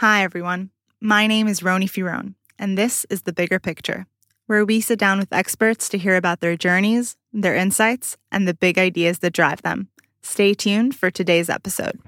Hi, everyone. My name is Roni Firone, and this is The Bigger Picture, where we sit down with experts to hear about their journeys, their insights, and the big ideas that drive them. Stay tuned for today's episode.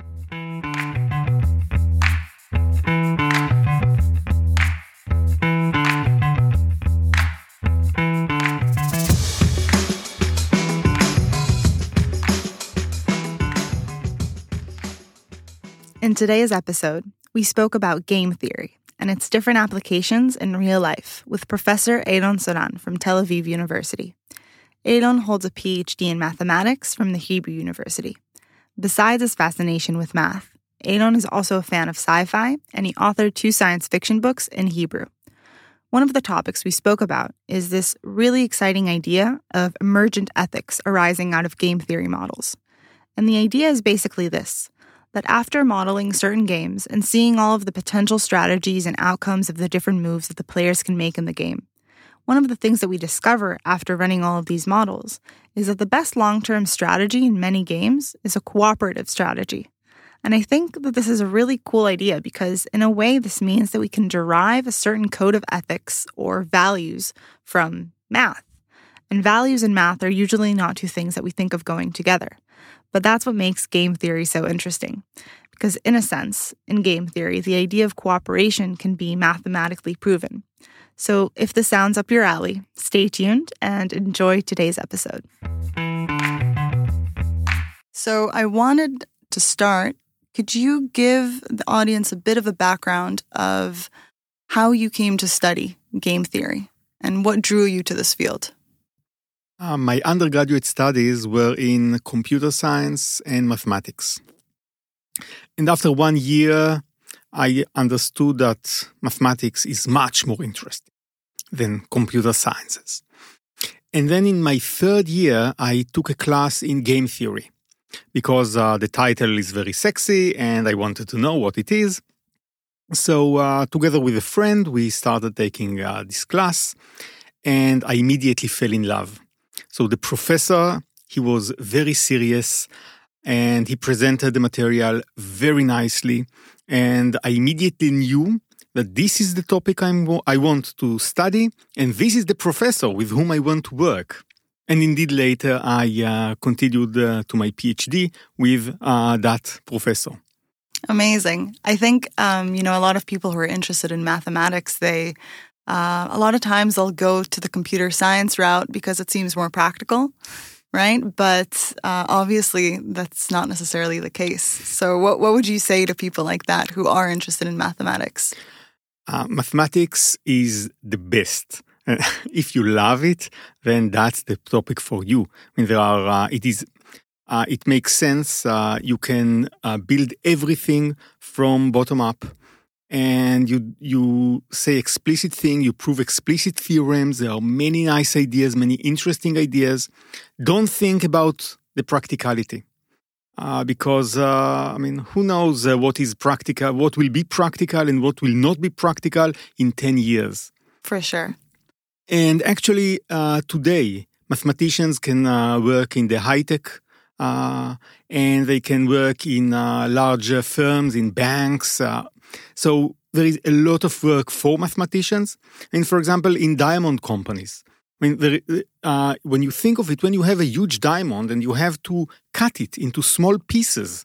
In today's episode, we spoke about game theory and its different applications in real life with Professor Eilon Solan from Tel Aviv University. Eilon holds a PhD in mathematics from the Hebrew University. Besides his fascination with math, Eilon is also a fan of sci fi and he authored two science fiction books in Hebrew. One of the topics we spoke about is this really exciting idea of emergent ethics arising out of game theory models. And the idea is basically this that after modeling certain games and seeing all of the potential strategies and outcomes of the different moves that the players can make in the game, one of the things that we discover after running all of these models is that the best long term strategy in many games is a cooperative strategy. And I think that this is a really cool idea because, in a way, this means that we can derive a certain code of ethics or values from math. And values and math are usually not two things that we think of going together. But that's what makes game theory so interesting. Because, in a sense, in game theory, the idea of cooperation can be mathematically proven. So, if this sounds up your alley, stay tuned and enjoy today's episode. So, I wanted to start. Could you give the audience a bit of a background of how you came to study game theory and what drew you to this field? Uh, my undergraduate studies were in computer science and mathematics. And after one year, I understood that mathematics is much more interesting than computer sciences. And then in my third year, I took a class in game theory because uh, the title is very sexy and I wanted to know what it is. So, uh, together with a friend, we started taking uh, this class and I immediately fell in love so the professor, he was very serious and he presented the material very nicely. And I immediately knew that this is the topic I'm, I want to study, and this is the professor with whom I want to work. And indeed, later I uh, continued uh, to my PhD with uh, that professor. Amazing. I think, um, you know, a lot of people who are interested in mathematics, they uh, a lot of times they'll go to the computer science route because it seems more practical, right? But uh, obviously, that's not necessarily the case. So, what, what would you say to people like that who are interested in mathematics? Uh, mathematics is the best. if you love it, then that's the topic for you. I mean, there are, uh, it is uh, it makes sense. Uh, you can uh, build everything from bottom up and you you say explicit thing you prove explicit theorems. There are many nice ideas many interesting ideas. Don't think about the practicality uh, because uh, i mean who knows uh, what is practical what will be practical and what will not be practical in 10 years. For sure. And actually uh, today mathematicians can uh, work in the high tech uh, and they can work in larger firms in banks so there is a lot of work for mathematicians. And for example, in diamond companies, I mean, there, uh, when you think of it, when you have a huge diamond and you have to cut it into small pieces,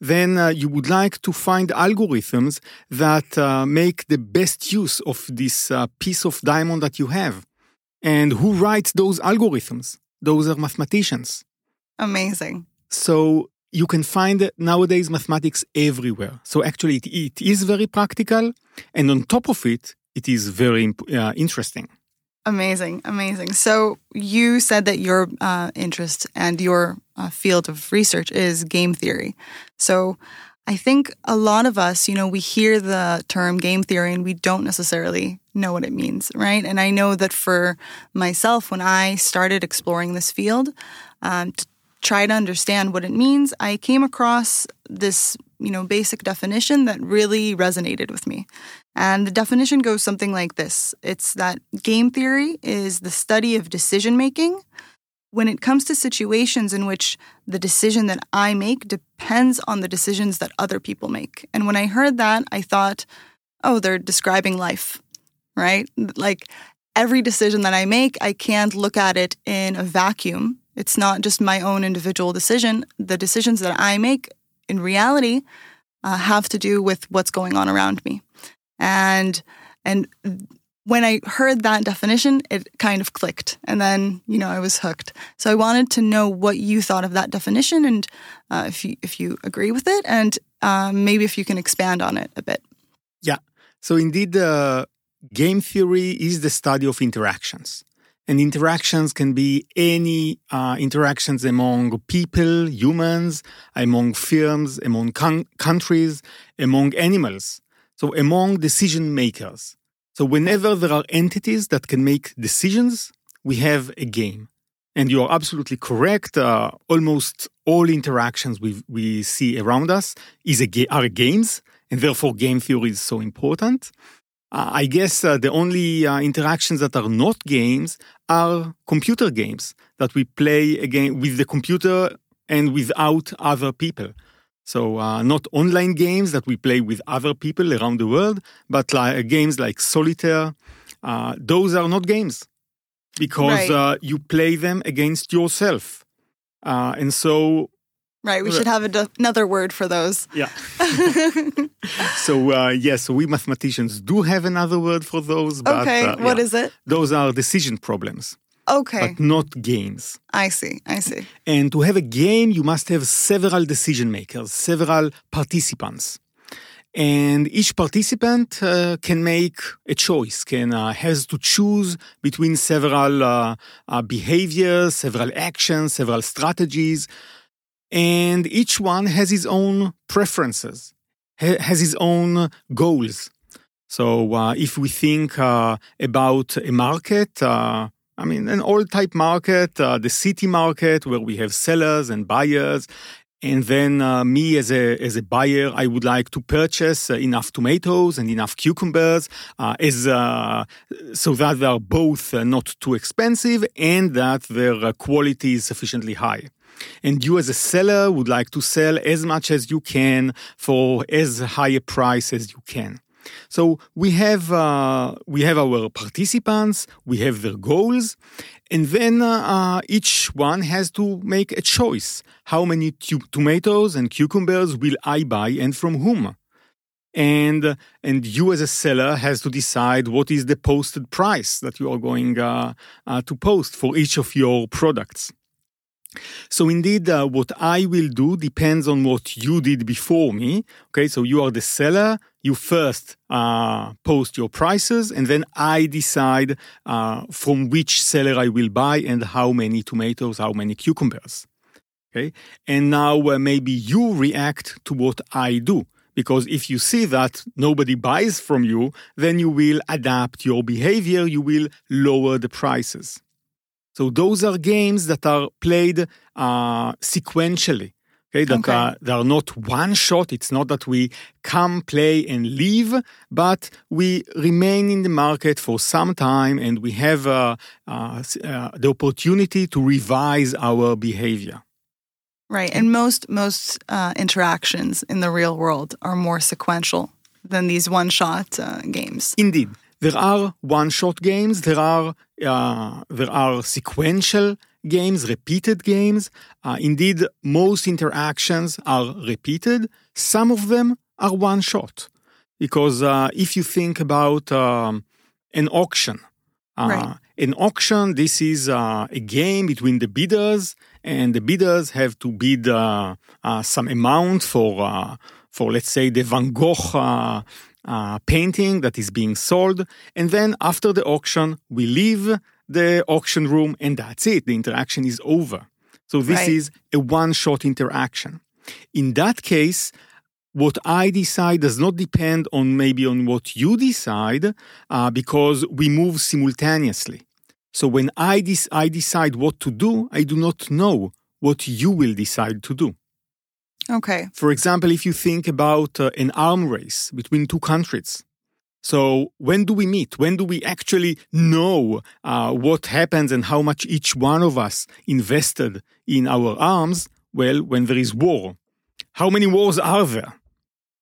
then uh, you would like to find algorithms that uh, make the best use of this uh, piece of diamond that you have. And who writes those algorithms? Those are mathematicians. Amazing. So you can find nowadays mathematics everywhere. So actually, it, it is very practical, and on top of it, it is very uh, interesting. Amazing, amazing. So you said that your uh, interest and your uh, field of research is game theory. So I think a lot of us, you know, we hear the term game theory and we don't necessarily know what it means, right? And I know that for myself, when I started exploring this field, um, try to understand what it means, I came across this, you know, basic definition that really resonated with me. And the definition goes something like this. It's that game theory is the study of decision making when it comes to situations in which the decision that I make depends on the decisions that other people make. And when I heard that, I thought, oh, they're describing life, right? Like every decision that I make, I can't look at it in a vacuum. It's not just my own individual decision. The decisions that I make in reality uh, have to do with what's going on around me. And and when I heard that definition, it kind of clicked. And then, you know, I was hooked. So I wanted to know what you thought of that definition and uh, if, you, if you agree with it and um, maybe if you can expand on it a bit. Yeah. So indeed, uh, game theory is the study of interactions. And interactions can be any uh, interactions among people, humans, among firms, among countries, among animals. So among decision makers. So whenever there are entities that can make decisions, we have a game. And you are absolutely correct. Uh, almost all interactions we, we see around us is a are games, and therefore game theory is so important. Uh, I guess uh, the only uh, interactions that are not games are computer games that we play again with the computer and without other people. So uh, not online games that we play with other people around the world, but like, games like solitaire. Uh, those are not games because Right. uh, you play them against yourself, uh, and so Right. We should have d- another word for those. yeah. so uh, yes, we mathematicians do have another word for those, but okay. uh, What yeah. is it? those are decision problems, Okay. but not games. I see. I see. And to have a game, you must have several decision makers, several participants. And each participant uh, can make a choice, can uh, has to choose between several uh, uh, behaviors, several actions, several strategies, and each one has his own preferences, has his own goals. So uh, if we think uh, about a market, uh, I mean, an old type market, uh, the city market where we have sellers and buyers. And then uh, me as a as a buyer, I would like to purchase enough tomatoes and enough cucumbers, uh, as so that they are both not too expensive and that their quality is sufficiently high. And you as a seller would like to sell as much as you can for as high a price as you can. So we have uh, we have our participants, we have their goals, and then uh, each one has to make a choice. How many tu- tomatoes and cucumbers will I buy, and from whom? And and you as a seller has to decide what is the posted price that you are going uh, uh, to post for each of your products. So indeed, uh, what I will do depends on what you did before me. Okay, so you are the seller. You first uh, post your prices, and then I decide uh, from which seller I will buy and how many tomatoes, how many cucumbers. Okay, and now uh, maybe you react to what I do. Because if you see that nobody buys from you, then you will adapt your behavior, you will lower the prices. So those are games that are played uh, sequentially. Okay, that Okay. are they are not one shot. It's not that we come, play, and leave, but we remain in the market for some time, and we have uh, uh, uh, the opportunity to revise our behavior. Right. And most most uh, interactions in the real world are more sequential than these one shot uh, games. Indeed, there are one-shot games. There are uh, there are sequential games, repeated games. Uh, indeed, most interactions are repeated. Some of them are one-shot, because uh, if you think about um, an auction, uh, Right. an auction, this is uh, a game between the bidders, and the bidders have to bid uh, uh, some amount for, uh, for let's say, the Van Gogh uh, painting that is being sold. And then after the auction, we leave the auction room, and that's it. The interaction is over. So this Right. is a one-shot interaction. In that case, what I decide does not depend on maybe on what you decide uh, because we move simultaneously. So when I, dis- I decide what to do, I do not know what you will decide to do. Okay. For example, if you think about uh, an arm race between two countries, So when do we meet? When do we actually know uh, what happens and how much each one of us invested in our arms? Well, when there is war. How many wars are there?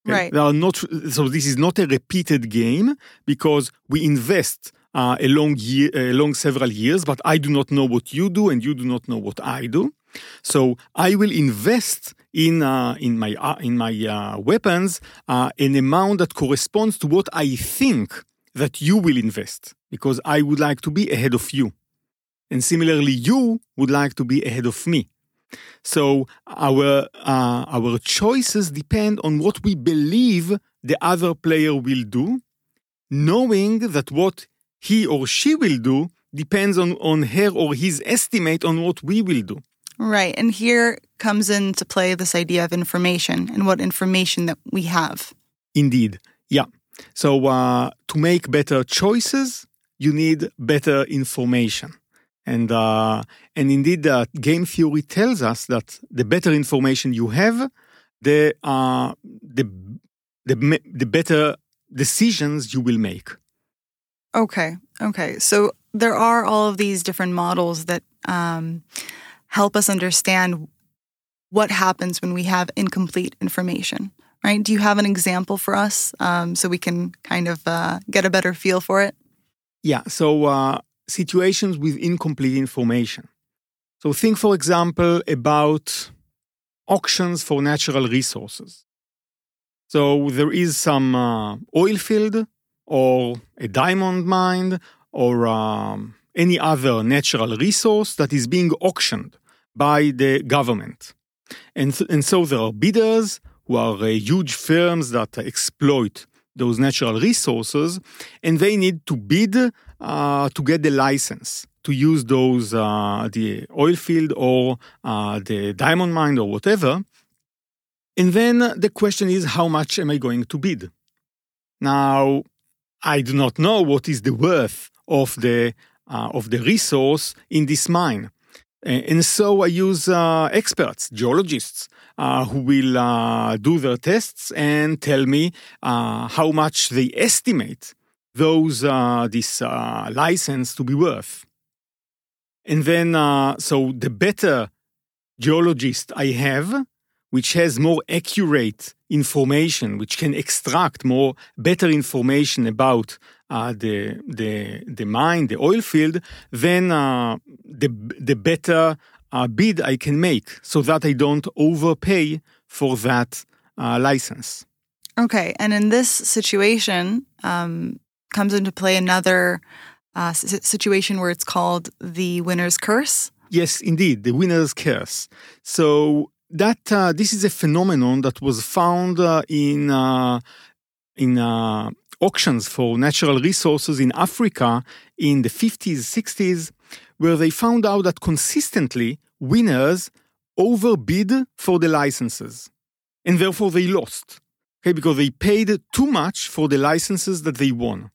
Right. There are not, so this is not a repeated game because we invest uh, along, year, along several years, but I do not know what you do and you do not know what I do. So I will invest in uh, in my uh, in my uh, weapons uh, an amount that corresponds to what I think that you will invest because I would like to be ahead of you, and similarly you would like to be ahead of me. So our uh, our choices depend on what we believe the other player will do, knowing that what he or she will do depends on, on her or his estimate on what we will do. Right. And here comes into play this idea of information and what information that we have. Indeed. Yeah. So uh, to make better choices, you need better information. And uh, and indeed, uh, game theory tells us that the better information you have, the uh, the the the better decisions you will make. Okay. Okay. So there are all of these different models that um, help us understand what happens when we have incomplete information, right? Do you have an example for us um, so we can kind of uh, get a better feel for it? Yeah. So uh, situations with incomplete information. So think, for example, about auctions for natural resources. So there is some uh, oil field or a diamond mine or um, any other natural resource that is being auctioned by the government. And, and so there are bidders who are uh, huge firms that exploit those natural resources, and they need to bid uh, to get the license to use those, uh, the oil field or uh, the diamond mine or whatever. And then the question is, how much am I going to bid? Now, I do not know what is the worth of the uh, of the resource in this mine. And so I use uh, experts, geologists, uh, who will uh, do their tests and tell me uh, how much they estimate those uh, this uh, license to be worth. And then, so the better geologist I have, which has more accurate information, which can extract more better information about uh, the the the mine, the oil field, then uh, the the better uh, bid I can make, so that I don't overpay for that uh, license. Okay, and in this situation, um, comes into play another uh, situation where it's called the winner's curse. Yes, indeed, the winner's curse. So that uh, this is a phenomenon that was found uh, in uh, in uh, auctions for natural resources in Africa in the 50s, 60s, where they found out that consistently winners overbid for the licenses. And therefore they lost. Okay, because they paid too much for the licenses that they won.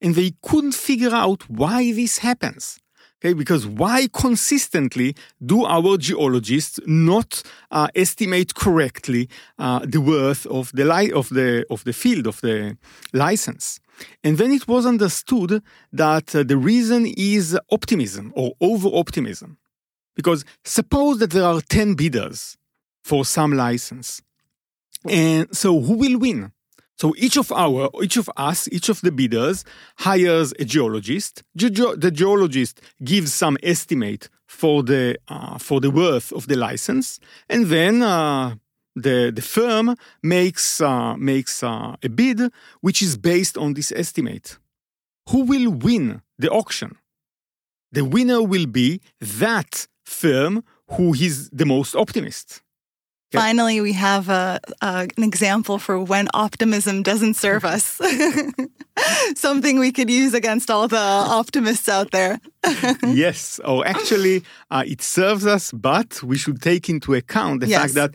And they couldn't figure out why this happens. Okay, because why consistently do our geologists not uh, estimate correctly uh, the worth of the li- of the of the field of the license? And then it was understood that uh, the reason is optimism or over optimism. Because suppose that there are 10 bidders for some license. And so who will win? So each of our, each of us, each of the bidders hires a geologist. The geologist gives some estimate for the uh, for the worth of the license, and then uh, the the firm makes uh, makes uh, a bid which is based on this estimate. Who will win the auction? The winner will be that firm who is the most optimist. Finally, we have a, a, an example for when optimism doesn't serve us. Something we could use against all the optimists out there. yes, or actually, uh, it serves us, but we should take into account the yes. fact that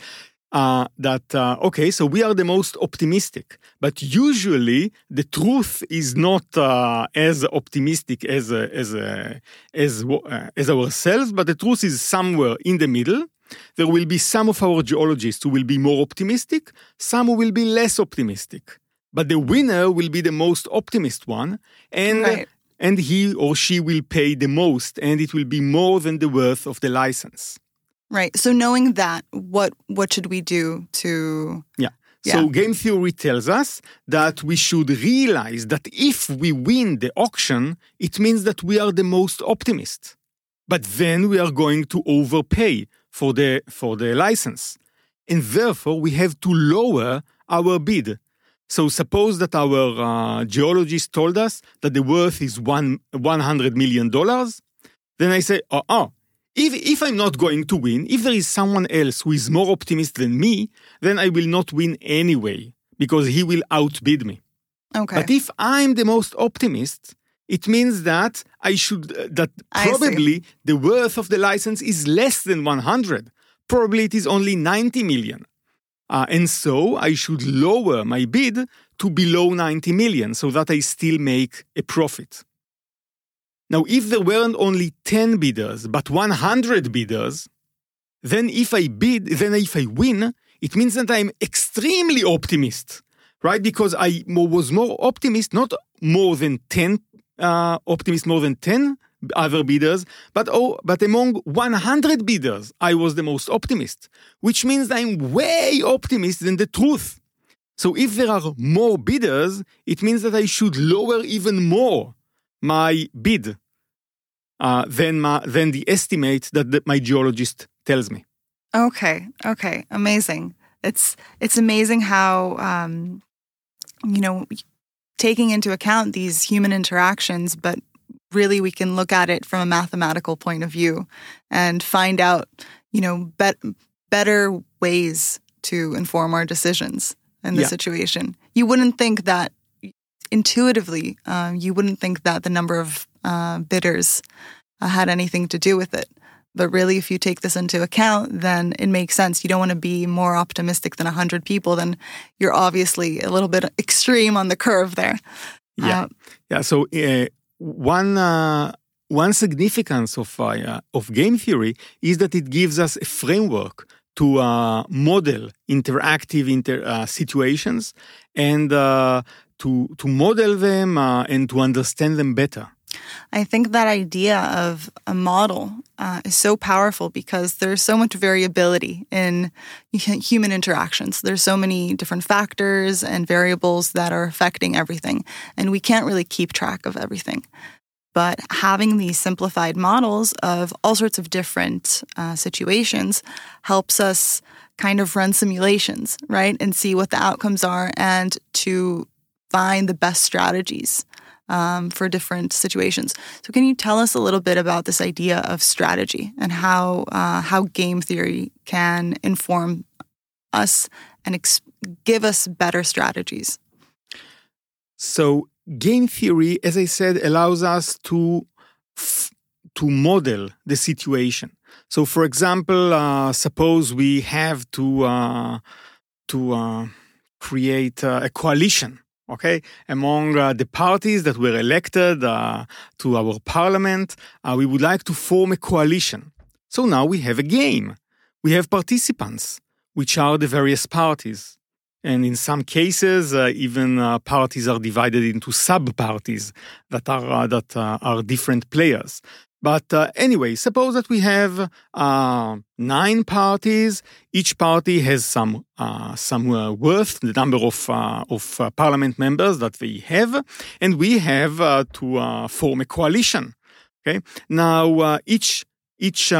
uh, that uh, okay, so we are the most optimistic, but usually the truth is not uh, as optimistic as as as uh, as ourselves, but the truth is somewhere in the middle there will be some of our geologists who will be more optimistic, some who will be less optimistic. but the winner will be the most optimist one, and Right. and he or she will pay the most, and it will be more than the worth of the license. Right. So knowing that, what what should we do to Yeah. Yeah. So game theory tells us that we should realize that if we win the auction, it means that we are the most optimist. But then we are going to overpay for the for the license. And therefore we have to lower our bid. So suppose that our uh, geologist told us that the worth is one, 100 million dollars. Then I say, oh, oh, if, if I'm not going to win, if there is someone else who is more optimist than me, then I will not win anyway because he will outbid me. Okay. But if I'm the most optimist, it means that I should uh, that probably the worth of the license is less than 100. Probably it is only 90 million. Uh, and so I should lower my bid to below 90 million so that I still make a profit. Now, if there weren't only 10 bidders, but 100 bidders, then if I bid, then if I win, it means that I'm extremely optimist, right? Because I was more optimist, not more than 10 uh, optimist, more than 10 other bidders, but oh, but among 100 bidders, I was the most optimist, which means I'm way optimist than the truth. So if there are more bidders, it means that I should lower even more my bid uh, than, my, than the estimate that the, my geologist tells me. Okay. Okay. Amazing. It's it's amazing how um, you know taking into account these human interactions, but really we can look at it from a mathematical point of view and find out you know bet- better ways to inform our decisions in the Yeah. situation. You wouldn't think that intuitively, uh, you wouldn't think that the number of uh, bidders uh, had anything to do with it. But really, if you take this into account, then it makes sense. You don't want to be more optimistic than 100 people, then you're obviously a little bit extreme on the curve there. Yeah. Uh, Yeah. So uh, one uh, one significance of uh, of game theory is that it gives us a framework to uh, model interactive inter, uh, situations and uh, to to model them uh, and to understand them better. I think that idea of a model uh, is so powerful because there's so much variability in human interactions. There's so many different factors and variables that are affecting everything, and we can't really keep track of everything. But having these simplified models of all sorts of different uh, situations helps us kind of run simulations, right? And see what the outcomes are and to find the best strategies um, for different situations. So, can you tell us a little bit about this idea of strategy and how uh, how game theory can inform us and ex- give us better strategies? So game theory, as I said, allows us to f- to model the situation. So, for example, uh, suppose we have to uh, to uh, create uh, a coalition, okay, among uh, the parties that were elected uh, to our parliament. Uh, we would like to form a coalition. So now we have a game. We have participants, which are the various parties. And in some cases, uh, even uh, parties are divided into sub parties that are uh, that are different players. But uh, anyway, suppose that we have uh, nine parties. Each party has some uh, some uh, worth, the number of uh, of uh, parliament members that they have, and we have to form a coalition. Okay. Now each each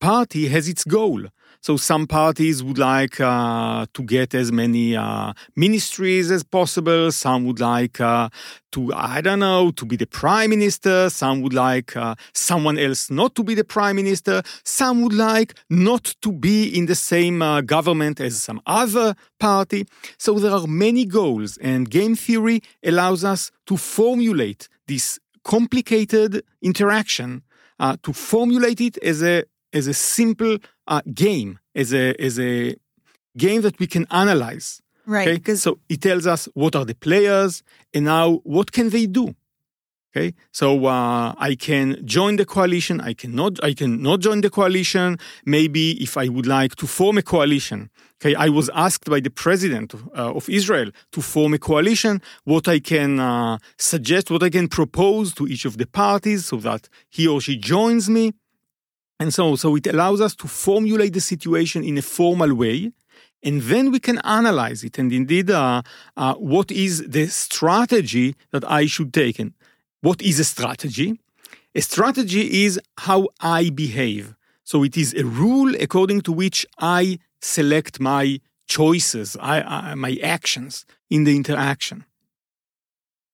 party has its goal. So some parties would like uh, to get as many uh, ministries as possible. Some would like uh, to, I don't know, to be the prime minister. Some would like uh, someone else not to be the prime minister. Some would like not to be in the same uh, government as some other party. So there are many goals, and game theory allows us to formulate this complicated interaction, uh, to formulate it as a as a simple uh, game, as a as a game that we can analyze. Right. Okay, so it tells us what are the players and now what can they do. Okay, so uh, I can join the coalition. I cannot. I cannot join the coalition. Maybe if I would like to form a coalition. Okay, I was asked by the president uh, of Israel to form a coalition. What I can uh, suggest, what I can propose to each of the parties, so that he or she joins me, and so so it allows us to formulate the situation in a formal way and then we can analyze it and indeed uh, uh, what is the strategy that i should take and what is a strategy? A strategy is how I behave. So it is a rule according to which I select my choices, I, I, my actions in the interaction.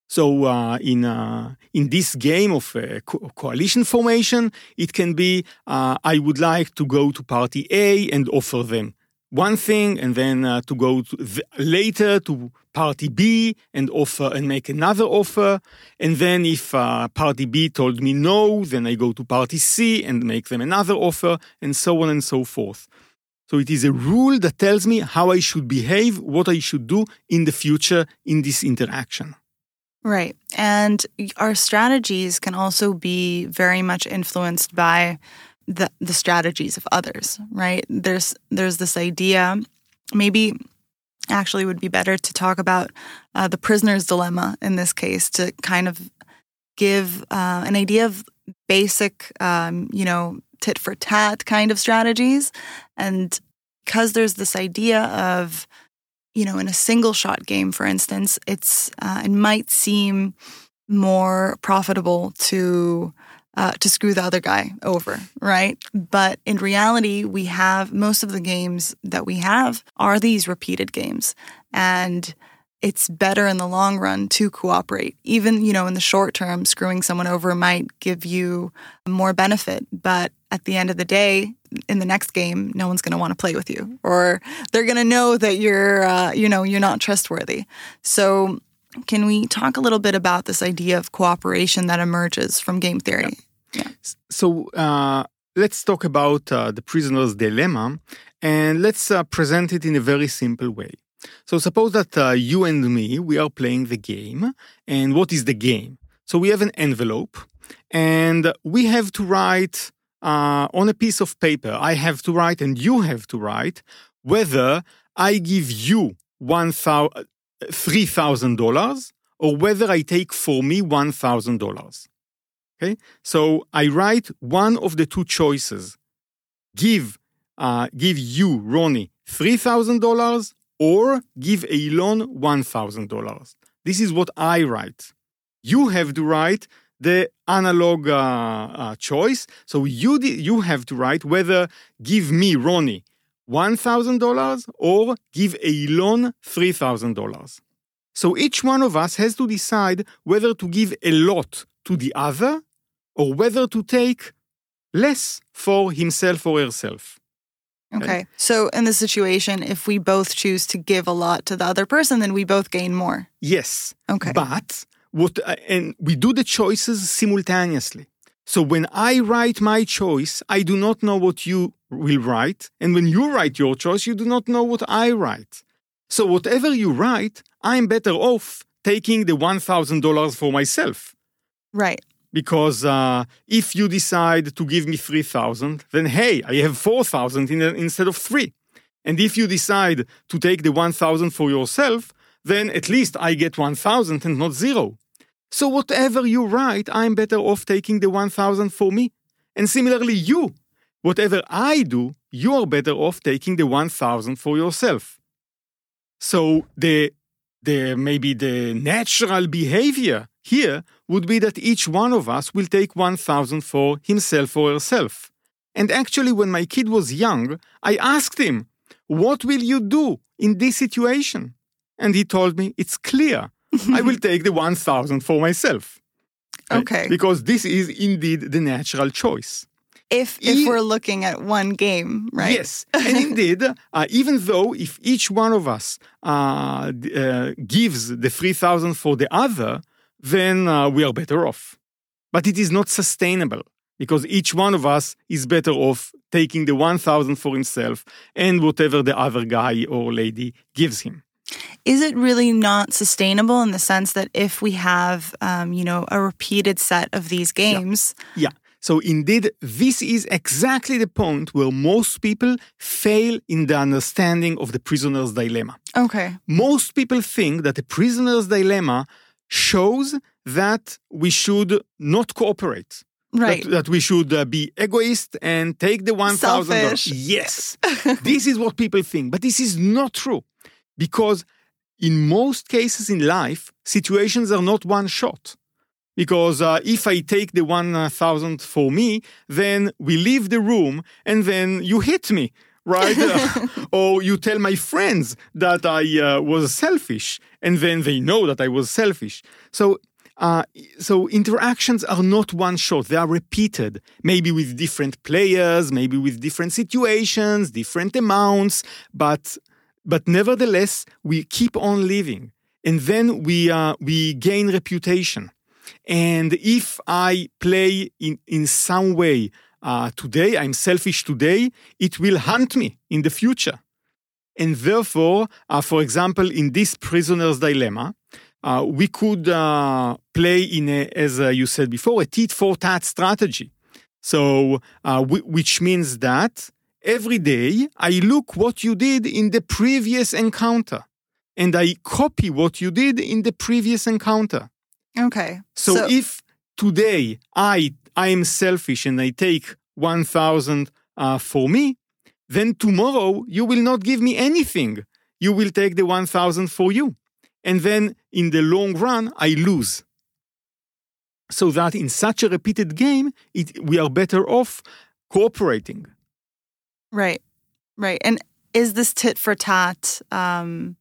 So uh, in uh, in this game of uh, co- coalition formation, it can be uh, I would like to go to party A and offer them one thing and then uh, to go to later to party B and offer and make another offer. And then if uh, party B told me no, then I go to party C and make them another offer and so on and so forth. So it is a rule that tells me how I should behave, what I should do in the future in this interaction. Right. And our strategies can also be very much influenced by the the strategies of others, right? There's there's this idea, maybe actually would be better to talk about uh, the prisoner's dilemma in this case to kind of give uh, an idea of basic, um, you know, tit for tat kind of strategies, and because there's this idea of you know, in a single shot game, for instance, it's uh, it might seem more profitable to uh, to screw the other guy over, right? But in reality, we have most of the games that we have are these repeated games. And it's better in the long run to cooperate. Even, you know, in the short term, screwing someone over might give you more benefit. But at the end of the day, in the next game, no one's going to want to play with you, or they're going to know that you're, uh, you know, you're not trustworthy. So, can we talk a little bit about this idea of cooperation that emerges from game theory? Yeah. So uh, let's talk about uh, the prisoner's dilemma and let's uh, present it in a very simple way. So suppose that uh, you and me, we are playing the game. And what is the game? So we have an envelope and we have to write uh, on a piece of paper. I have to write and you have to write whether I give you $3,000 or whether I take for me $1,000. Okay, so I write one of the two choices: give, uh, give you, Roni, three thousand dollars, or give Eilon one thousand dollars. This is what I write. You have to write the analog uh, uh, choice. So you you have to write whether give me Roni one thousand dollars or give Eilon three thousand dollars. So each one of us has to decide whether to give a lot to the other or whether to take less for himself or herself. Okay. okay. So in this situation, if we both choose to give a lot to the other person, then we both gain more. Yes. Okay. But what uh, and we do the choices simultaneously. So when I write my choice, I do not know what you will write, and when you write your choice, you do not know what I write. So whatever you write, I'm better off taking the $1,000 for myself. Right because uh, if you decide to give me 3000 then hey i have 4000 in, instead of 3 and if you decide to take the 1000 for yourself then at least i get 1000 and not 0 so whatever you write i'm better off taking the 1000 for me and similarly you whatever i do you are better off taking the 1000 for yourself so the the maybe the natural behavior here would be that each one of us will take 1000 for himself or herself. And actually, when my kid was young, I asked him, What will you do in this situation? And he told me, It's clear. I will take the 1000 for myself. Okay. Because this is indeed the natural choice. If, if we're looking at one game, right? Yes. and indeed, uh, even though if each one of us uh, uh, gives the 3000 for the other, then uh, we are better off. But it is not sustainable because each one of us is better off taking the 1000 for himself and whatever the other guy or lady gives him. Is it really not sustainable in the sense that if we have, um, you know, a repeated set of these games? Yeah. So indeed, this is exactly the point where most people fail in the understanding of the prisoner's dilemma. Okay. Most people think that the prisoner's dilemma shows that we should not cooperate. Right. That, that we should uh, be egoist and take the one thousand. Selfish. Yes, this is what people think, but this is not true, because in most cases in life, situations are not one shot. Because uh, if I take the one thousand for me, then we leave the room, and then you hit me, right? Uh, or you tell my friends that I uh, was selfish, and then they know that I was selfish. So uh, so interactions are not one shot; they are repeated, maybe with different players, maybe with different situations, different amounts, but but nevertheless we keep on living, and then we uh, we gain reputation. And if I play in in some way uh, today, I'm selfish today, it will haunt me in the future. And therefore, uh, for example, in this prisoner's dilemma, uh, we could uh, play in a, as uh, you said before, a tit for tat strategy. So, uh, w- which means that every day I look what you did in the previous encounter, and I copy what you did in the previous encounter. Okay. So, if today I I am selfish and I take one thousand uh, for me, then tomorrow you will not give me anything. You will take the one thousand for you and then in the long run, I lose. So that in such a repeated game, it, we are better off cooperating. Right, right. And is this tit for tat? Um,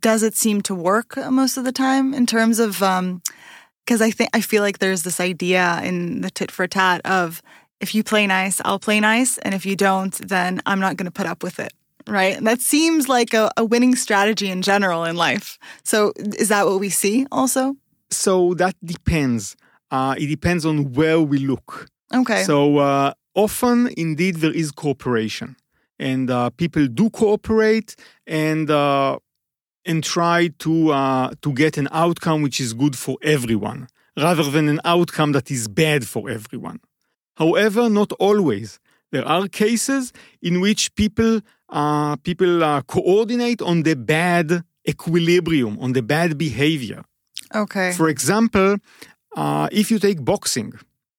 does it seem to work most of the time in terms of? Because um, I think I feel like there's this idea in the tit for tat of if you play nice, I'll play nice, and if you don't, then I'm not going to put up with it right? And that seems like a, a, winning strategy in general in life. So, is that what we see also? So, that depends. Uh, it depends on where we look. Okay. So, uh, often, indeed, there is cooperation, and uh, people do cooperate and uh, and try to uh, to get an outcome which is good for everyone, rather than an outcome that is bad for everyone. However, not always. There are cases in which people uh, people uh, coordinate on the bad equilibrium, on the bad behavior. Okay. For example, uh, if you take boxing,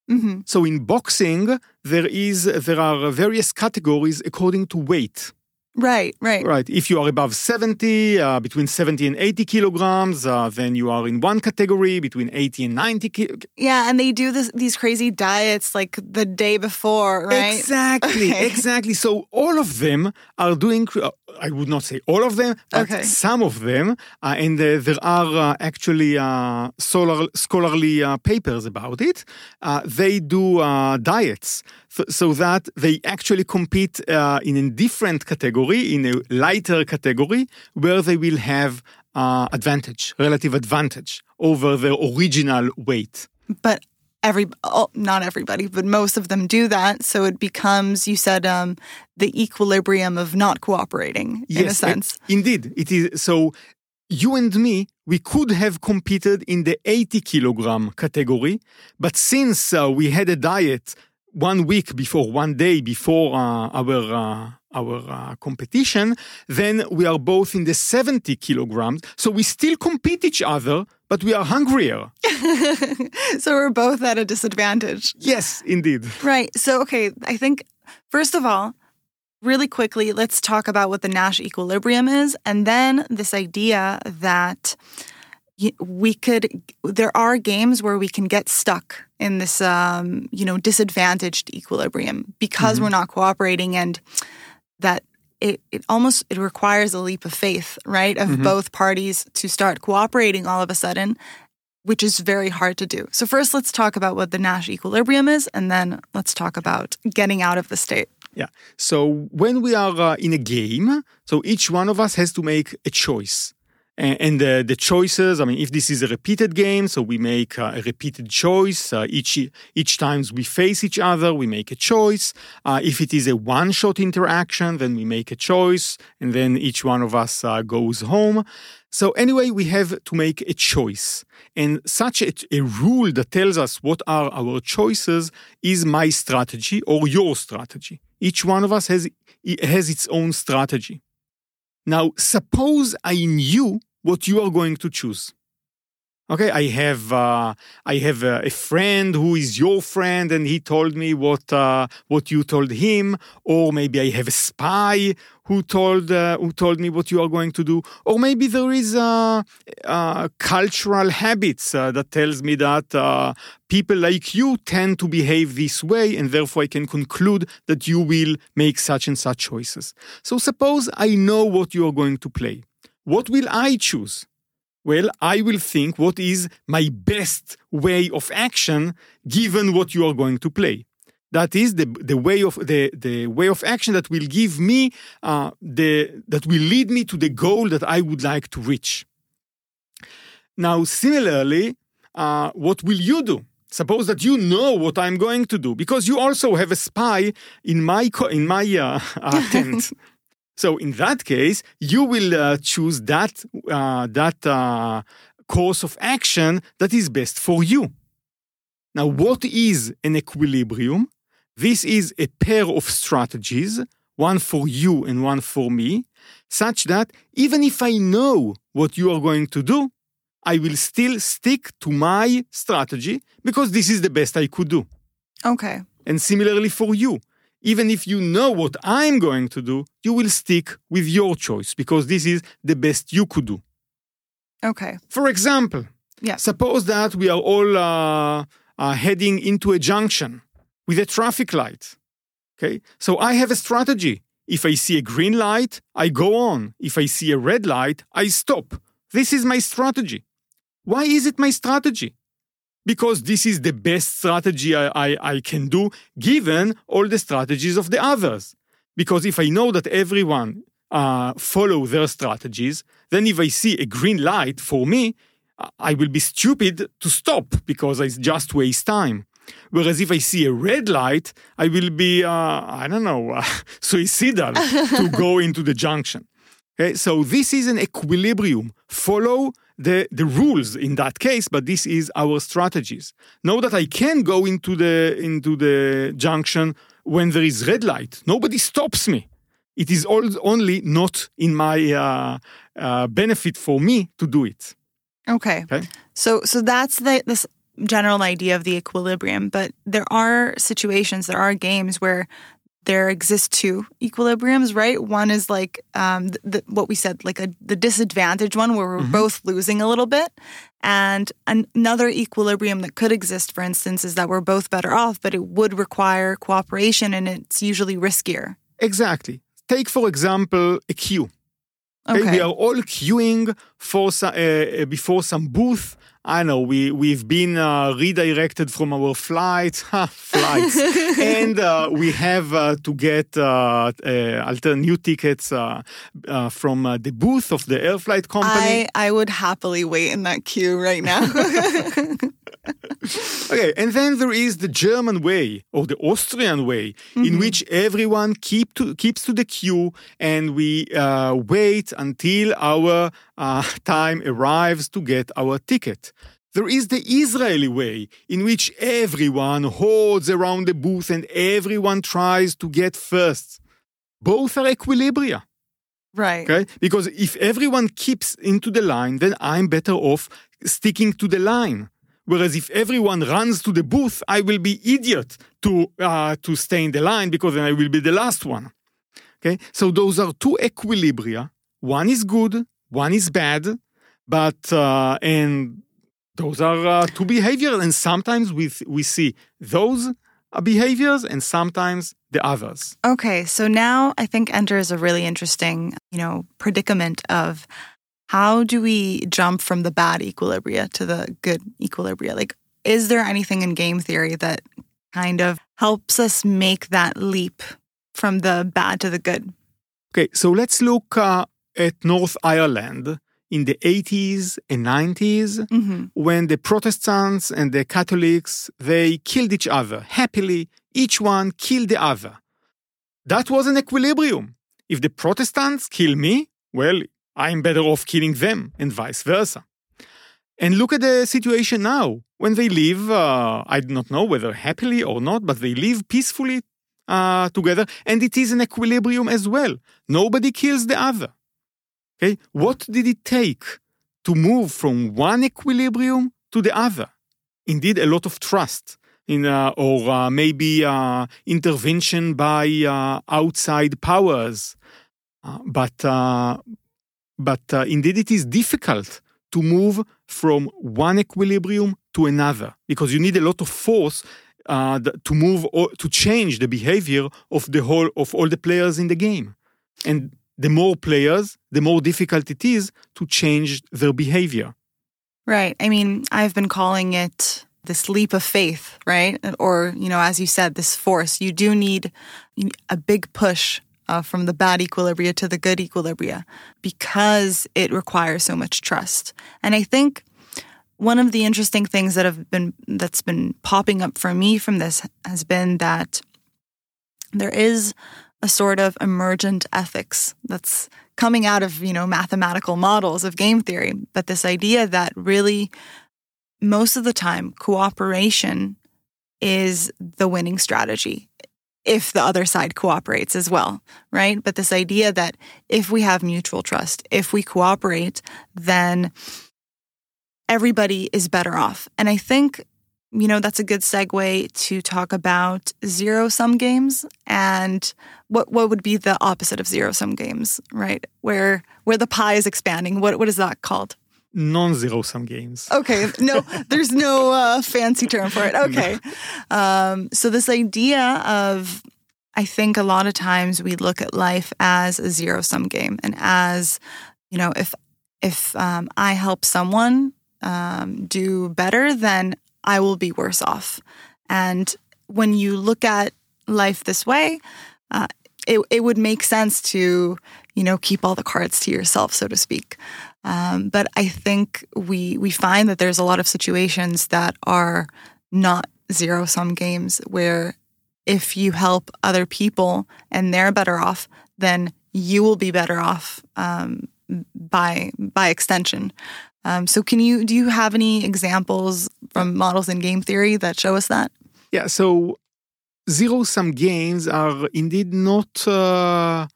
mm-hmm. so in boxing there is there are various categories according to weight. Right, right. Right. If you are above 70, uh, between 70 and 80 kilograms, uh, then you are in one category, between 80 and 90 ki- Yeah, and they do this, these crazy diets like the day before, right? Exactly, Okay. exactly. So all of them are doing, uh, I would not say all of them, but Okay. some of them, uh, and uh, there are uh, actually uh, solar, scholarly uh, papers about it. Uh, they do uh, diets so, so that they actually compete uh, in a different category, in a lighter category, where they will have uh, advantage, relative advantage over their original weight. But every, oh, not everybody, but most of them do that. So it becomes, you said, um, the equilibrium of not cooperating in a sense. uh, indeed, it is. So you and me, we could have competed in the 80 kilogram category, but since uh, we had a diet one week before, one day before uh, our uh, our uh, competition, then we are both in the 70 kilograms. So we still compete each other, but we are hungrier. so we're both at a disadvantage. Yes, indeed. Right. So, okay, I think, first of all, really quickly, let's talk about what the Nash equilibrium is. And then this idea that we could, there are games where we can get stuck in this, um, you know, disadvantaged equilibrium because we're not cooperating and that it, it almost it requires a leap of faith right of both parties to start cooperating all of a sudden which is very hard to do so first let's talk about what the nash equilibrium is and then let's talk about getting out of the state Yeah. So when we are uh, in a game, so each one of us has to make a choice. And, the, the choices. I mean, if this is a repeated game, so we make uh, a repeated choice uh, each each times we face each other, we make a choice. Uh, if it is a one-shot interaction, then we make a choice, and then each one of us uh, goes home. So anyway, we have to make a choice. And such a, a, rule that tells us what are our choices is my strategy or your strategy. Each one of us has, has its own strategy. Now, suppose I knew what you are going to choose. Okay, I have uh, I have a, a, friend who is your friend, and he told me what uh, what you told him, or maybe I have a spy who told uh, who told me what you are going to do, or maybe there is uh, uh, cultural habits uh, that tells me that people like you tend to behave this way, and therefore I can conclude that you will make such and such choices. So suppose I know what you are going to play. What will I choose? Well, I will think what is my best way of action given what you are going to play. That is the, the way of the, the way of action that will give me uh, the that will lead me to the goal that I would like to reach. Now, similarly, uh, what will you do? Suppose that you know what I'm going to do because you also have a spy in my in my uh, uh tent. So in that case, you will uh, choose that uh, that uh, course of action that is best for you. Now, what is an equilibrium? This is a pair of strategies, one for you and one for me, such that even if I know what you are going to do, I will still stick to my strategy because this is the best I could do. Okay. And similarly for you, even if you know what I'm going to do, you will stick with your choice because this is the best you could do. Okay. For example, yeah. suppose that we are all uh, uh, heading into a junction with a traffic light. Okay. So I have a strategy. If I see a green light, I go on. If I see a red light, I stop. This is my strategy. Why is it my strategy? Because this is the best strategy I, I, I, can do given all the strategies of the others. Because if I know that everyone uh, follow their strategies, then if I see a green light for me, I will be stupid to stop because I just waste time. Whereas if I see a red light, I will be, uh, I don't know, uh, suicidal to go into the junction. Okay, so this is an equilibrium. Follow the, the rules in that case, but this is our strategies. Know that I can go into the into the junction when there is red light. Nobody stops me. It is all, only not in my uh, uh, benefit for me to do it. Okay. okay. So so that's the this general idea of the equilibrium, but there are situations, there are games where there exist two equilibriums, right? One is like um, the, what we said, like a, the disadvantage one where we're mm-hmm. both losing a little bit. And another equilibrium that could exist, for instance, is that we're both better off, but it would require cooperation and it's usually riskier. Exactly. Take, for example, a queue. Okay. okay. We are all queuing for uh, before some booth I know we we've been uh, redirected from our flight flights, and uh, we have uh, to get uh, uh, alter new tickets uh, from the booth of the air flight company. I I would happily wait in that queue right now. okay, and then there is the German way or the Austrian way, mm-hmm. in which everyone keep to, keeps to the queue and we uh, wait until our uh, time arrives to get our ticket. There is the Israeli way, in which everyone holds around the booth and everyone tries to get first. Both are equilibria. Right. Okay? Because if everyone keeps into the line, then I'm better off sticking to the line. Whereas if everyone runs to the booth, I will be idiot to uh, to stay in the line because then I will be the last one. Okay, so those are two equilibria. One is good, one is bad, but uh, and those are uh, two behaviors, and sometimes we we see those behaviors and sometimes the others. Okay, so now I think enters a really interesting, you know, predicament of how do we jump from the bad equilibria to the good equilibria? Like, is there anything in game theory that kind of helps us make that leap from the bad to the good? Okay, so let's look uh, at North Ireland in the 80s and 90s hmm when the Protestants and the Catholics they killed each other happily. Each one killed the other. That was an equilibrium. If the Protestants kill me, well, I'm better off killing them, and vice versa. And look at the situation now. When they live, uh, I do not know whether happily or not, but they live peacefully uh, together, and it is an equilibrium as well. Nobody kills the other. Okay, what did it take to move from one equilibrium to the other? Indeed, a lot of trust in, uh, or uh, maybe uh, intervention by uh, outside powers. Uh, but uh, but uh, indeed, it is difficult to move from one equilibrium to another because you need a lot of force uh, to move or to change the behavior of the whole of all the players in the game. And the more players, the more difficult it is to change their behavior. Right. I mean, I've been calling it this leap of faith, right? Or, you know, as you said, this force. You do need a big push uh, from the bad equilibria to the good equilibria because it requires so much trust. And I think one of the interesting things that have been that's been popping up for me from this has been that there is a sort of emergent ethics that's coming out of you know mathematical models of game theory but this idea that really most of the time cooperation is the winning strategy if the other side cooperates as well right? But this idea that if we have mutual trust if we cooperate then everybody is better off. And i think you know that's a good segue to talk about zero sum games and what what would be the opposite of zero sum games right? Where where the pie is expanding. What what is that called Non-zero sum games. okay no there's no uh, fancy term for it. Okay. Um, so this idea of i think a lot of times we look at life as a zero sum game and as you know if if um, i help someone um, do better then i will be worse off. And when you look at life this way uh, it, it would make sense to you know keep all the cards to yourself so to speak um, but i think we we find that there's a lot of situations that are not zero sum games where if you help other people and they're better off then you will be better off um, by by extension. Um, so can you do you have any examples from models in game theory that show us that? Yeah, so zero sum games are indeed not, uh,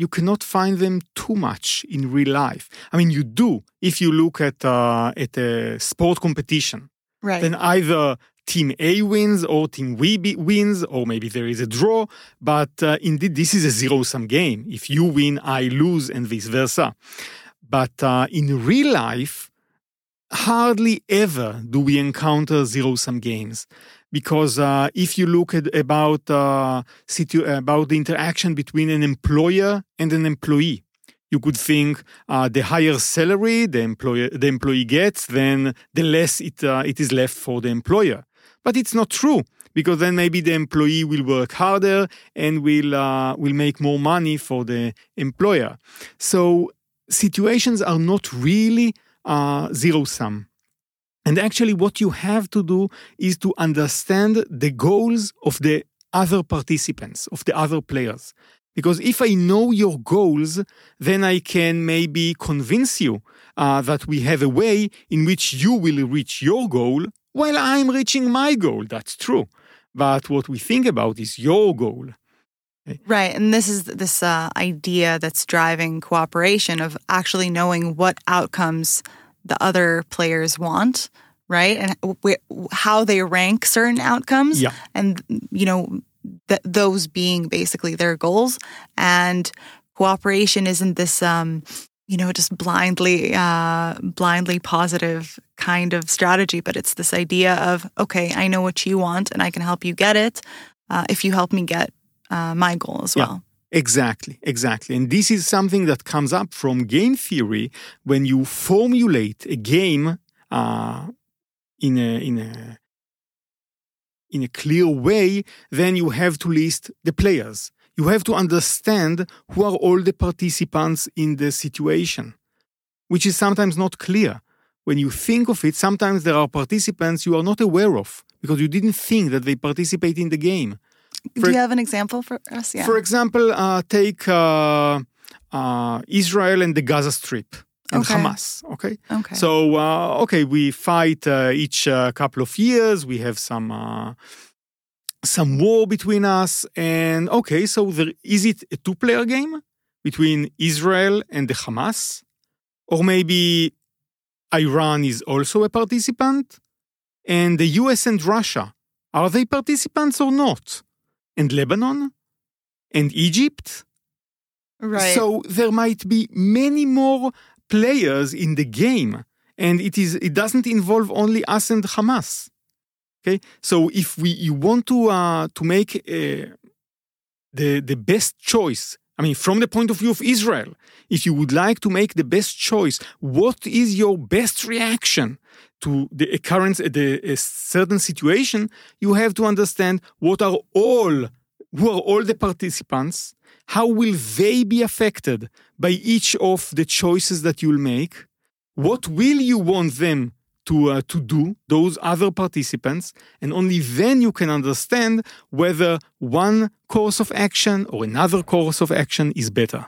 you cannot find them too much in real life. I mean, you do if you look at, uh, at a sport competition. right Then either team A wins or team B wins, or maybe there is a draw. But uh, indeed, this is a zero sum game. If you win, I lose, and vice versa. But uh, in real life, hardly ever do we encounter zero sum games. Because uh, if you look at about uh, situ- about the interaction between an employer and an employee, you could think uh, the higher salary the employer the employee gets, then the less it uh, it is left for the employer. But it's not true because then maybe the employee will work harder and will uh, will make more money for the employer. So situations are not really uh, zero sum. And actually, what you have to do is to understand the goals of the other participants, of the other players. Because if I know your goals, then I can maybe convince you uh, that we have a way in which you will reach your goal while I'm reaching my goal. That's true. But what we think about is your goal. Right. And this is this uh, idea that's driving cooperation of actually knowing what outcomes the other players want, right? And wh- how they rank certain outcomes. Yeah. And, you know, th- those being basically their goals. And cooperation isn't this, um, you know, just blindly, uh, blindly positive kind of strategy, but it's this idea of, okay, I know what you want and I can help you get it uh, if you help me get uh, my goal as Yeah. well. Exactly, exactly. And this is something that comes up from game theory when you formulate a game uh, in a in a in a clear way, then you have to list the players. You have to understand who are all the participants in the situation. which is sometimes not clear. When you think of it, sometimes there are participants you are not aware of because you didn't think that they participate in the game. For, Do you have an example for us? Yeah. For example, uh, take uh, uh, Israel and the Gaza Strip and okay. Hamas. Okay. Okay. So uh, okay, we fight uh, each uh, couple of years. We have some uh, some war between us, and okay, so there, is it a two-player game between Israel and the Hamas, or maybe Iran is also a participant, and the U.S. and Russia are they participants or not? And Lebanon, and Egypt. Right. So there might be many more players in the game, and it is it doesn't involve only us and Hamas. Okay, so if we you want to uh, to make uh, the the best choice, I mean, from the point of view of Israel, if you would like to make the best choice, what is your best reaction to the occurrence, the a certain situation? You have to understand what are all who are all the participants how will they be affected by each of the choices that you'll make? What will you want them to, uh, to do, those other participants? And only then you can understand whether one course of action or another course of action is better.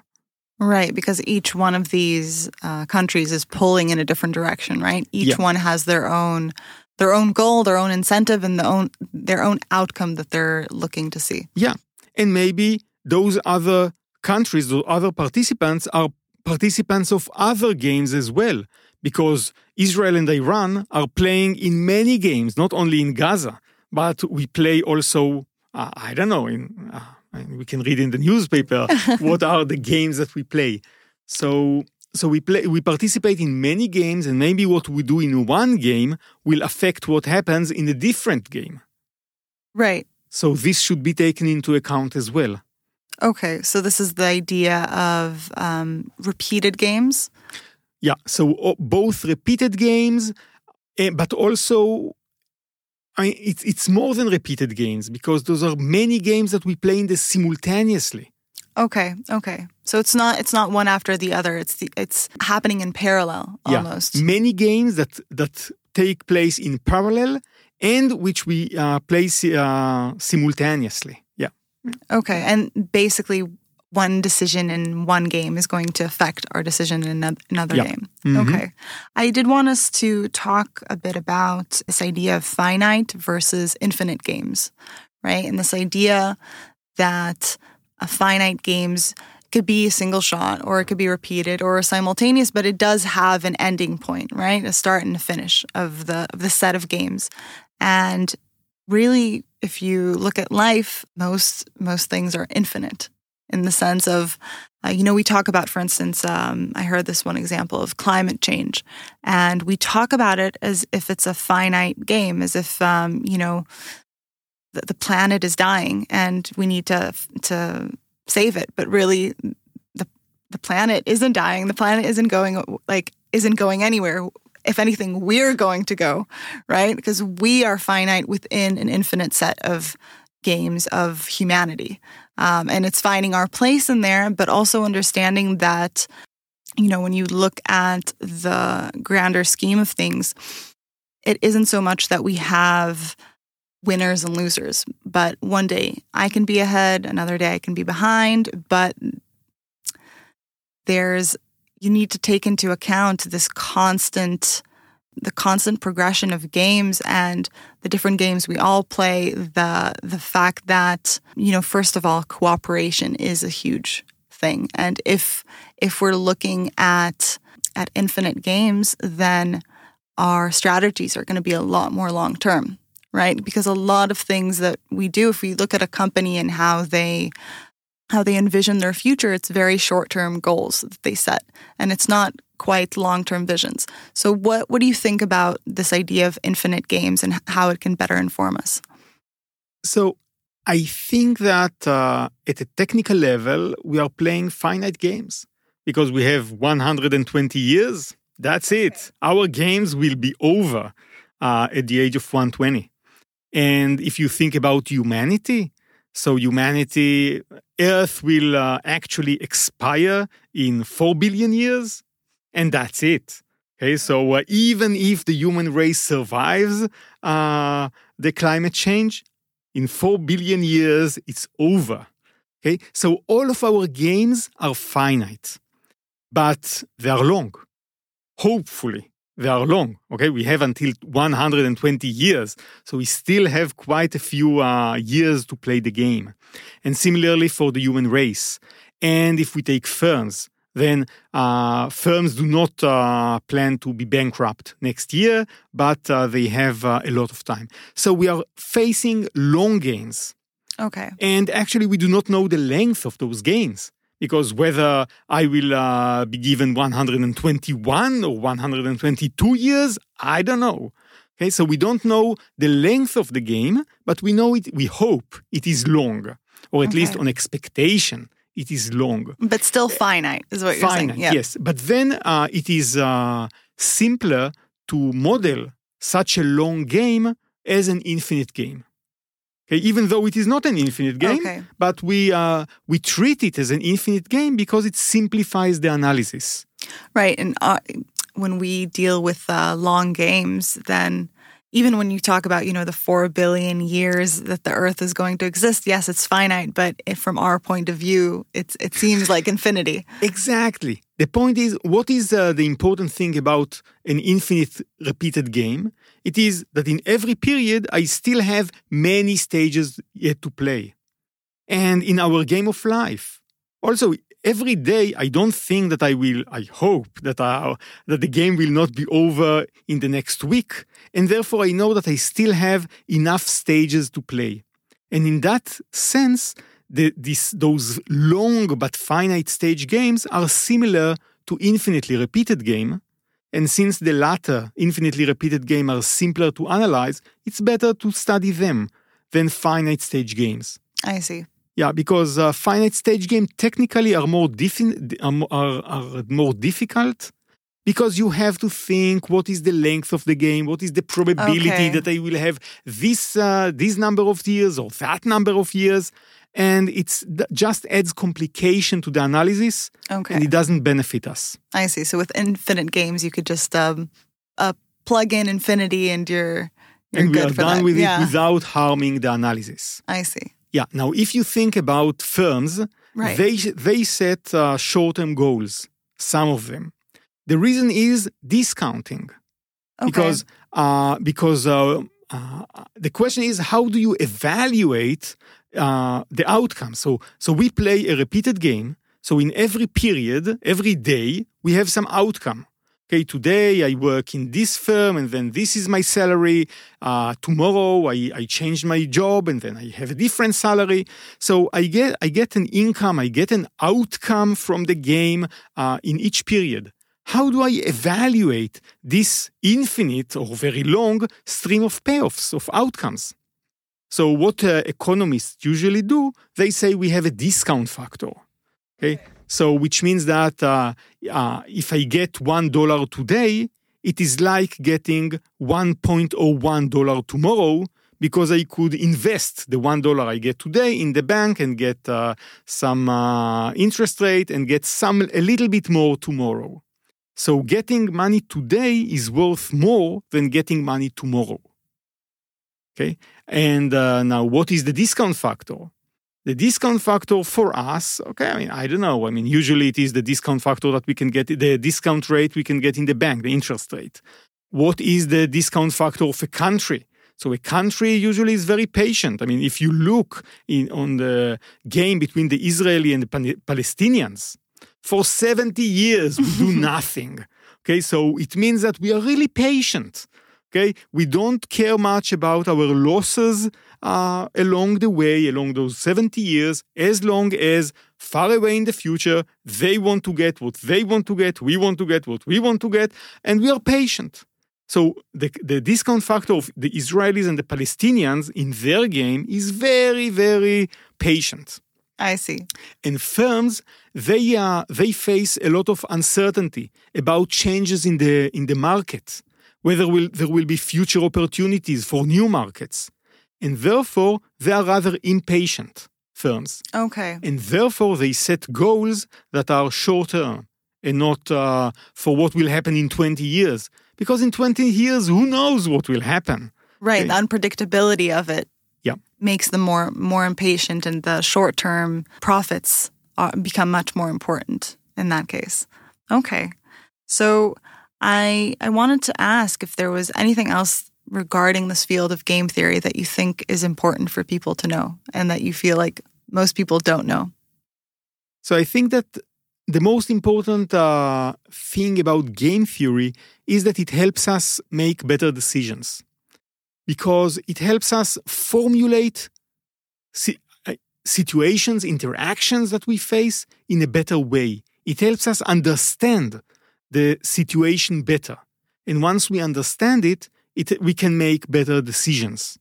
Right, because each one of these uh, countries is pulling in a different direction, right? Each yeah. one has their own their own goal, their own incentive, and the own their own outcome that they're looking to see. Yeah, and maybe those other countries, those other participants are participants of other games as well, because Israel and Iran are playing in many games, not only in Gaza, but we play also, uh, I don't know, in, uh, we can read in the newspaper what are the games that we play. So, so we play, we participate in many games, and maybe what we do in one game will affect what happens in a different game. Right. So this should be taken into account as well. Okay, so this is the idea of um, repeated games. Yeah, so both repeated games, eh, but also I it's it's more than repeated games because those are many games that we play in this simultaneously. Okay, okay. So it's not it's not one after the other. It's the, it's happening in parallel almost. Yeah. Many games that that take place in parallel and which we uh, play uh, simultaneously. Yeah. Okay. And basically, one decision in one game is going to affect our decision in another yeah. game. Mm-hmm. Okay. I did want us to talk a bit about this idea of finite versus infinite games, right? And this idea that a finite games could be a single shot or it could be repeated or simultaneous, but it does have an ending point, right? A start and a finish of the of the set of games. And really if you look at life, most most things are infinite in the sense of, uh, you know, we talk about, for instance, um, I heard this one example of climate change, and we talk about it as if it's a finite game, as if um, you know, the, the planet is dying and we need to to save it, but really, the the planet isn't dying. The planet isn't going like isn't going anywhere if anything, we're going to go, right? Because we are finite within an infinite set of games of humanity. Um, and it's finding our place in there, but also understanding that, you know, when you look at the grander scheme of things, it isn't so much that we have winners and losers, but one day I can be ahead, another day I can be behind, but there's you need to take into account this constant the constant progression of games and the different games we all play the the fact that you know first of all cooperation is a huge thing. And if if we're looking at at infinite games then our strategies are going to be a lot more long term right? Because a lot of things that we do if we look at a company and how they how they envision their future, it's very short term goals that they set, and it's not quite long term visions. So, what, what do you think about this idea of infinite games and how it can better inform us? So, I think that uh, at a technical level, we are playing finite games because we have 120 years. That's it. Our games will be over uh, at the age of 120. And if you think about humanity, so humanity, Earth will uh, actually expire in 4 billion years. and that's it. Okay, so uh, even if the human race survives uh, the climate change, in 4 billion years, it's over. Okay, so all of our games are finite, but they are long. Hopefully, they are long. Okay, we have until 120 years, so we still have quite a few uh, years to play the game. And similarly for the human race. And if we take firms, then uh, firms do not uh, plan to be bankrupt next year, but uh, they have uh, a lot of time. So we are facing long gains. Okay. And actually, we do not know the length of those gains because whether I will uh, be given 121 or 122 years, I don't know. Okay, so we don't know the length of the game, but we know it, we hope it is long, or at Okay. least on expectation, it is long. But still finite is what you're saying. Yeah. yes. But then uh, it is uh, simpler to model such a long game as an infinite game. Okay, even though it is not an infinite game, Okay. but we uh, we treat it as an infinite game because it simplifies the analysis. Right. And uh, when we deal with uh, long games, then even when you talk about, you know, the 4 billion years that the earth is going to exist, yes, it's finite, but if, from our point of view, it's it seems like infinity. Exactly. The point is, what is uh, the important thing about an infinite repeated game? It is that in every period, I still have many stages yet to play. And in our game of life, also every day, I don't think that I will. I hope that I, that the game will not be over in the next week, and therefore I know that I still have enough stages to play. And in that sense, the, this, those long but finite stage games are similar to infinitely repeated game. And since the latter, infinitely repeated game, are simpler to analyze, it's better to study them than finite stage games. I see. Yeah, because uh, finite stage game technically are more diffi- are, are, are more difficult because you have to think what is the length of the game, what is the probability Okay. that I will have this uh, this number of years or that number of years, and it's just adds complication to the analysis, Okay. and it doesn't benefit us. I see. So with infinite games, you could just um, uh, plug in infinity and you're, you're and we good are done that. with yeah. it without harming the analysis. I see. Yeah. Now, if you think about firms, Right. they they set uh, short-term goals. Some of them. The reason is discounting, Okay. because uh, because uh, uh, the question is how do you evaluate uh, the outcome? So so we play a repeated game. So in every period, every day, we have some outcome. Okay, today I work in this firm and then this is my salary. Uh, tomorrow I, I changed my job and then I have a different salary. So I get I get an income, I get an outcome from the game uh, in each period. How do I evaluate this infinite or very long stream of payoffs of outcomes? So what uh, economists usually do, they say we have a discount factor. Okay, so which means that uh, uh, if I get one dollar today, it is like getting 1.01 dollar tomorrow because I could invest the one dollar I get today in the bank and get uh, some uh, interest rate and get some a little bit more tomorrow. So getting money today is worth more than getting money tomorrow. Okay, and uh, now what is the discount factor? The discount factor for us, okay, I mean, I don't know. I mean, usually it is the discount factor that we can get, the discount rate we can get in the bank, the interest rate. What is the discount factor of a country? So a country usually is very patient. I mean, if you look in, on the game between the Israeli and the Palestinians, for 70 years we do nothing. Okay, so it means that we are really patient. Okay, we don't care much about our losses uh, along the way, along those 70 years, as long as far away in the future, they want to get what they want to get, we want to get what we want to get, and we are patient. So the, the discount factor of the Israelis and the Palestinians in their game is very, very patient. I see. And firms, they, uh, they face a lot of uncertainty about changes in the, in the market, whether will, there will be future opportunities for new markets. And therefore, they are rather impatient firms. Okay. And therefore, they set goals that are short term. and not uh, for what will happen in 20 years. Because in 20 years, who knows what will happen? Right. The unpredictability of it yeah. makes them more more impatient, and the short term profits are, become much more important in that case. Okay. So I I wanted to ask if there was anything else regarding this field of game theory that you think is important for people to know and that you feel like most people don't know. So I think that the most important uh, thing about game theory is that it helps us make better decisions because it helps us formulate si- uh, situations, interactions that we face in a better way. It helps us understand the situation better. And once we understand it, it we can make better decisions.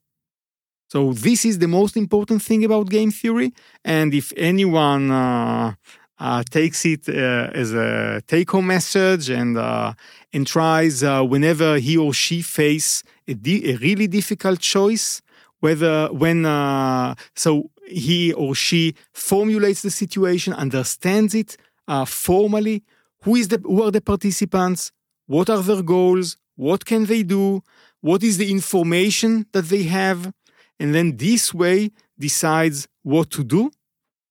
So this is the most important thing about game theory. And if anyone uh, uh, takes it uh, as a take-home message and uh, and tries uh, whenever he or she face a, di- a really difficult choice, whether when uh, so he or she formulates the situation, understands it formally. Who is the who are the participants? What are their goals? What can they do? What is the information that they have? And then this way decides what to do.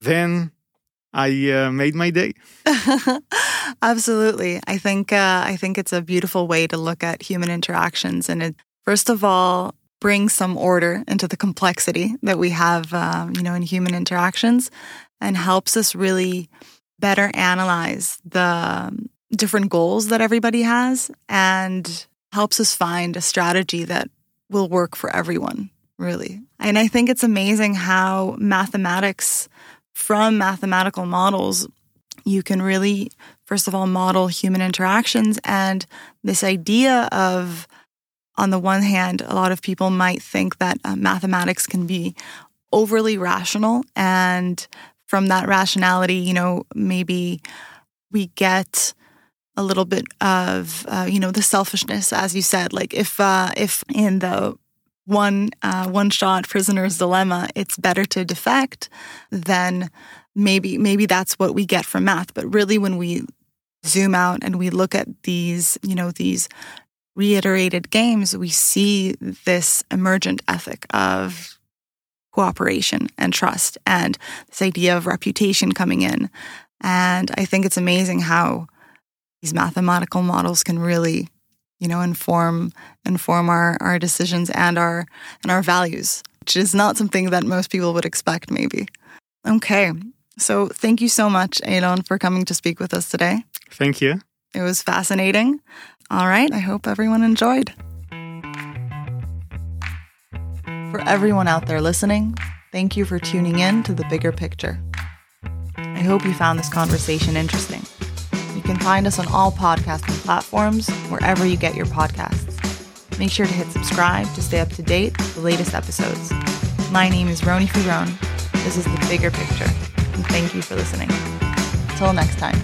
Then I uh, made my day. Absolutely, I think uh, I think it's a beautiful way to look at human interactions, and it first of all brings some order into the complexity that we have, uh, you know, in human interactions, and helps us really better analyze the different goals that everybody has, and helps us find a strategy that will work for everyone. Really, and I think it's amazing how mathematics from mathematical models, you can really, first of all, model human interactions. And this idea of, on the one hand, a lot of people might think that uh, mathematics can be overly rational. And from that rationality, you know, maybe we get a little bit of, uh, you know, the selfishness, as you said. Like if, uh, if in the one uh, one shot prisoner's dilemma it's better to defect then maybe maybe that's what we get from math but really when we zoom out and we look at these you know these reiterated games we see this emergent ethic of cooperation and trust and this idea of reputation coming in and i think it's amazing how these mathematical models can really you know, inform inform our, our decisions and our and our values, which is not something that most people would expect, maybe. Okay. So thank you so much, Eilon, for coming to speak with us today. Thank you. It was fascinating. All right. I hope everyone enjoyed. For everyone out there listening, thank you for tuning in to the bigger picture. I hope you found this conversation interesting. You can find us on all podcasting platforms, wherever you get your podcasts. Make sure to hit subscribe to stay up to date with the latest episodes. My name is Roni Furone. This is The Bigger Picture, and thank you for listening. Until next time.